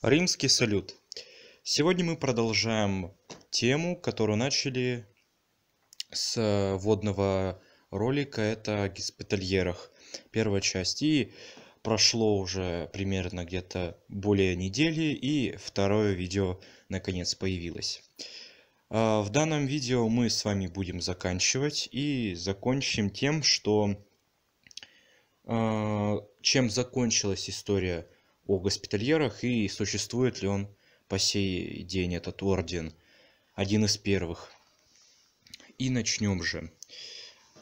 Римский салют. Сегодня мы продолжаем тему, которую начали с водного ролика, это о госпитальерах. Первая часть. И прошло уже примерно где-то более недели, и второе видео наконец появилось. А, в данном видео мы с вами будем заканчивать и закончим тем, что а, чем закончилась история о госпитальерах и существует ли он по сей день этот орден, один из первых. И начнем же.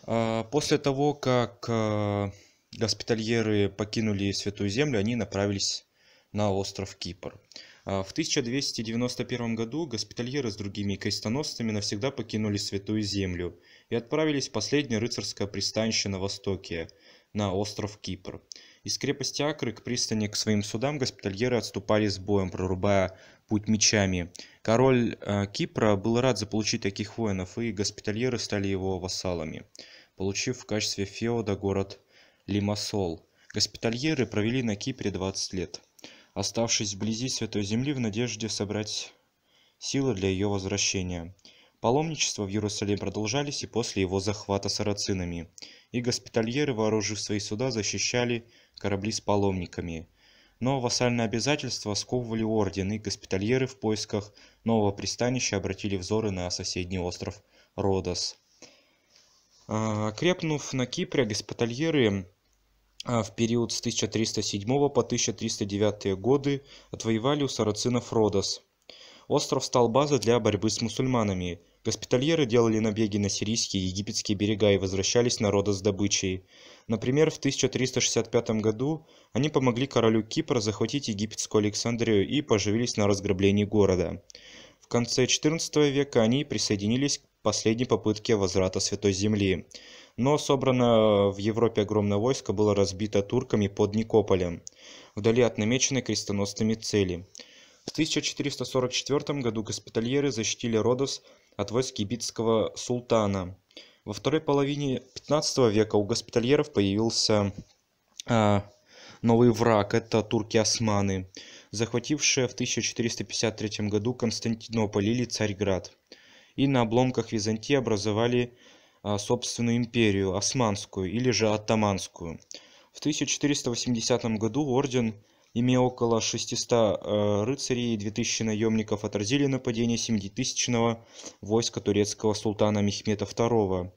А, после того, как а, госпитальеры покинули Святую Землю, они направились на остров Кипр. А, в 1291 году госпитальеры с другими крестоносцами навсегда покинули Святую Землю и отправились в последнее рыцарское пристанище на востоке, на остров Кипр. Из крепости Акры к пристани к своим судам госпитальеры отступали с боем, прорубая путь мечами. Король э, Кипра был рад заполучить таких воинов, и госпитальеры стали его вассалами, получив в качестве феода город Лимассол. Госпитальеры провели на Кипре 20 лет, оставшись вблизи Святой Земли в надежде собрать силы для ее возвращения. Паломничества в Иерусалим продолжались и после его захвата сарацинами, и госпитальеры, вооружив свои суда, защищали корабли с паломниками. Но вассальные обязательства сковывали орден, и госпитальеры в поисках нового пристанища обратили взоры на соседний остров Родос. А, крепнув на Кипре, госпитальеры а, в период с 1307 по 1309 годы отвоевали у сарацинов Родос. Остров стал базой для борьбы с мусульманами. Госпитальеры делали набеги на сирийские и египетские берега и возвращались на Родос с добычей. Например, в 1365 году они помогли королю Кипра захватить египетскую Александрию и поживились на разграблении города. В конце XIV века они присоединились к последней попытке возврата Святой Земли. Но собрано в Европе огромное войско было разбито турками под Никополем, вдали от намеченной крестоносцами цели. В 1444 году госпитальеры защитили Родос от войск египетского султана. Во второй половине 15 века у госпитальеров появился а, новый враг – это турки-османы, захватившие в 1453 году Константинополь или Царьград. И на обломках Византии образовали а, собственную империю – османскую или же оттаманскую. В 1480 году орден имея около 600 э, рыцарей и 2000 наемников, отразили нападение 70-тысячного войска турецкого султана Мехмета II.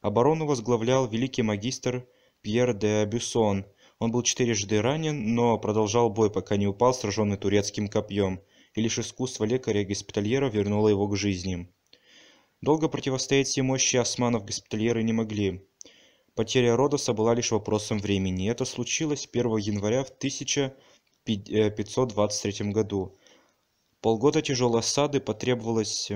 Оборону возглавлял великий магистр Пьер де Бюссон. Он был четырежды ранен, но продолжал бой, пока не упал, сраженный турецким копьем, и лишь искусство лекаря и госпитальера вернуло его к жизни. Долго противостоять всей мощи османов госпитальеры не могли. Потеря Родоса была лишь вопросом времени. Это случилось 1 января в 1000 523 году. Полгода тяжелой осады потребовалось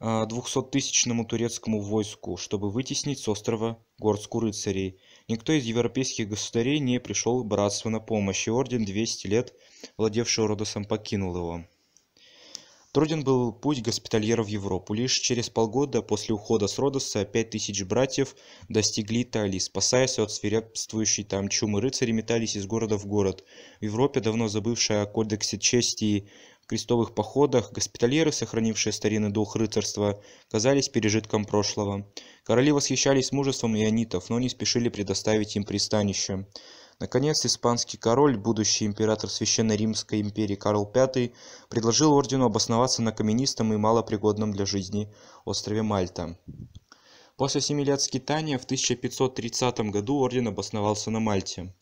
200-тысячному турецкому войску, чтобы вытеснить с острова горстку рыцарей. Никто из европейских государей не пришел братству на помощь, и орден 200 лет, владевший Родосом, покинул его. Труден был путь госпитальеров в Европу. Лишь через полгода после ухода с Родоса пять тысяч братьев достигли Италии. Спасаясь от свирепствующей там чумы, рыцари метались из города в город. В Европе, давно забывшая о кодексе чести и крестовых походах, госпитальеры, сохранившие старинный дух рыцарства, казались пережитком прошлого. Короли восхищались мужеством ионитов, но не спешили предоставить им пристанище. Наконец, испанский король, будущий император Священной Римской империи Карл V, предложил ордену обосноваться на каменистом и малопригодном для жизни острове Мальта. После семи лет скитания в 1530 году орден обосновался на Мальте.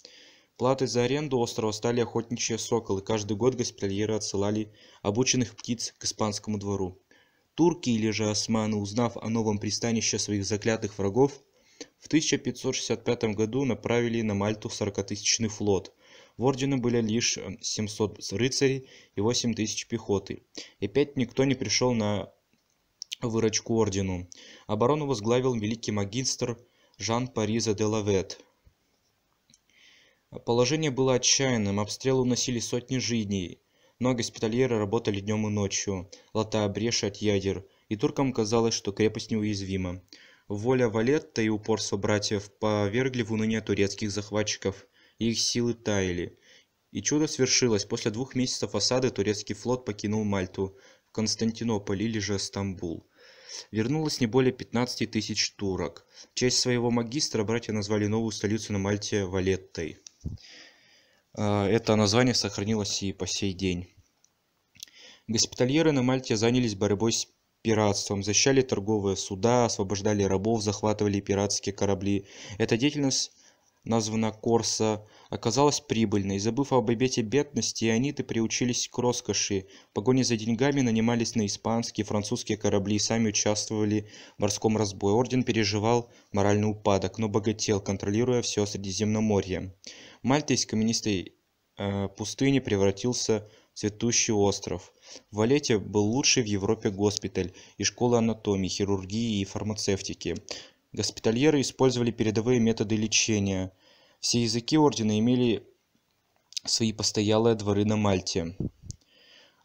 Платой за аренду острова стали охотничьи соколы. Каждый год госпитальеры отсылали обученных птиц к испанскому двору. Турки или же османы, узнав о новом пристанище своих заклятых врагов, в 1565 году направили на Мальту 40-тысячный флот. В ордене были лишь 700 э, рыцарей и 8 тысяч пехоты. И опять никто не пришел на выручку ордену. Оборону возглавил великий магистр Жан Париза де Лавет. Положение было отчаянным, обстрелы уносили сотни жизней, но госпитальеры работали днем и ночью, латая бреши от ядер, и туркам казалось, что крепость неуязвима. Воля Валетта и упорство братьев повергли в уныние турецких захватчиков, их силы таяли. И чудо свершилось. После двух месяцев осады турецкий флот покинул Мальту в Константинополь или же Стамбул. Вернулось не более 15 тысяч турок. В честь своего магистра братья назвали новую столицу на Мальте Валеттой. А, это название сохранилось и по сей день. Госпитальеры на Мальте занялись борьбой с пиратством, защищали торговые суда, освобождали рабов, захватывали пиратские корабли. Эта деятельность названа Корса, оказалась прибыльной. Забыв об обете бедности, иониты приучились к роскоши. В погоне за деньгами нанимались на испанские французские корабли и сами участвовали в морском разбое. Орден переживал моральный упадок, но богател, контролируя все Средиземноморье. Мальта из каменистой э, пустыни превратился цветущий остров. В Валете был лучший в Европе госпиталь и школа анатомии, хирургии и фармацевтики. Госпитальеры использовали передовые методы лечения. Все языки ордена имели свои постоялые дворы на Мальте.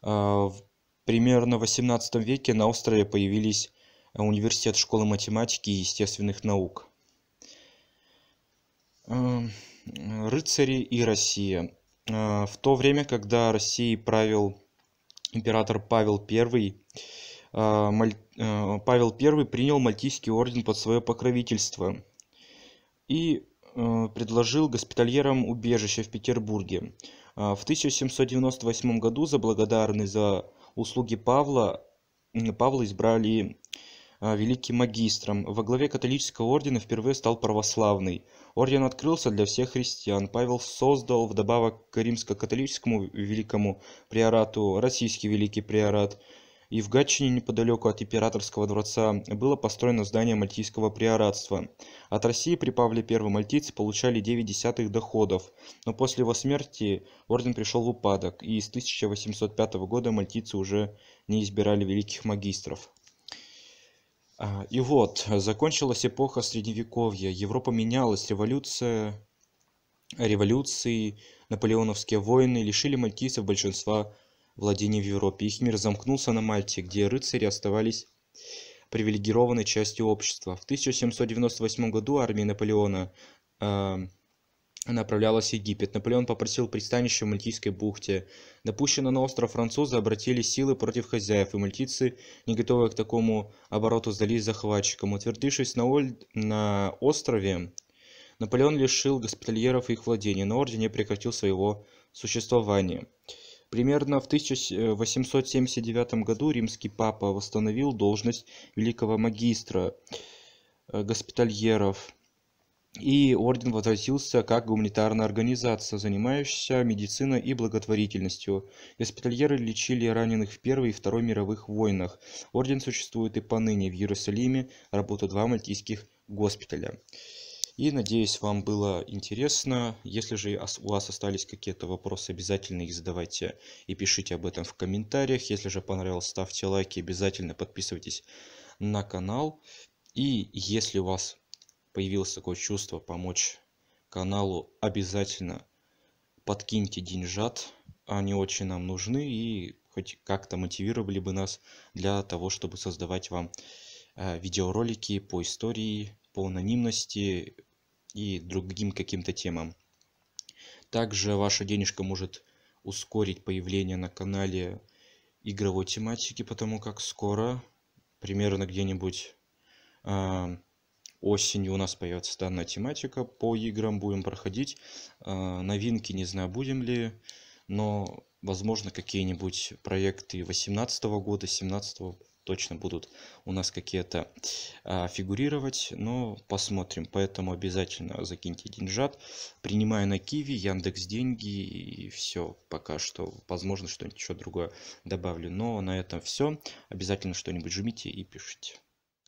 А, примерно в XVIII веке на острове появились университет школы математики и естественных наук. А, рыцари и Россия. А, в то время, когда Россией правил император Павел I, а, а, Павел I принял Мальтийский орден под свое покровительство и предложил госпитальерам убежище в Петербурге. В 1798 году за благодарность за услуги Павла, Павла избрали великим магистром. Во главе католического ордена впервые стал православный. Орден открылся для всех христиан. Павел создал вдобавок к римско-католическому великому приорату российский великий приорат – и в Гатчине неподалеку от императорского дворца было построено здание мальтийского приоратства. От России при Павле I мальтийцы получали 9 десятых доходов, но после его смерти орден пришел в упадок, и с 1805 года мальтийцы уже не избирали великих магистров. А, и вот, закончилась эпоха Средневековья, Европа менялась, революция, революции, наполеоновские войны лишили мальтийцев большинства владений в Европе. Их мир замкнулся на Мальте, где рыцари оставались привилегированной частью общества. В 1798 году армия Наполеона э, направлялась в Египет. Наполеон попросил пристанище в Мальтийской бухте. Допущенные на остров французы обратили силы против хозяев, и мальтийцы, не готовые к такому обороту, сдались захватчикам. Утвердившись на, Оль... на острове, Наполеон лишил госпитальеров их владений, но орден не прекратил своего существования. Примерно в 1879 году римский папа восстановил должность великого магистра э, госпитальеров, и орден возвратился как гуманитарная организация, занимающаяся медициной и благотворительностью. Госпитальеры лечили раненых в Первой и Второй мировых войнах. Орден существует и поныне. В Иерусалиме работают два мальтийских госпиталя. И надеюсь, вам было интересно. Если же у вас остались какие-то вопросы, обязательно их задавайте и пишите об этом в комментариях. Если же понравилось, ставьте лайки, обязательно подписывайтесь на канал. И если у вас появилось такое чувство помочь каналу, обязательно подкиньте деньжат. Они очень нам нужны и хоть как-то мотивировали бы нас для того, чтобы создавать вам э, видеоролики по истории по анонимности и другим каким-то темам. Также ваша денежка может ускорить появление на канале игровой тематики, потому как скоро, примерно где-нибудь э, осенью у нас появится данная тематика по играм, будем проходить. Э, новинки не знаю, будем ли, но возможно какие-нибудь проекты 18 года, 17 точно будут у нас какие-то а, фигурировать, но посмотрим. Поэтому обязательно закиньте деньжат. Принимаю на Киви, Яндекс деньги и все. Пока что, возможно, что-нибудь еще другое добавлю. Но на этом все. Обязательно что-нибудь жмите и пишите.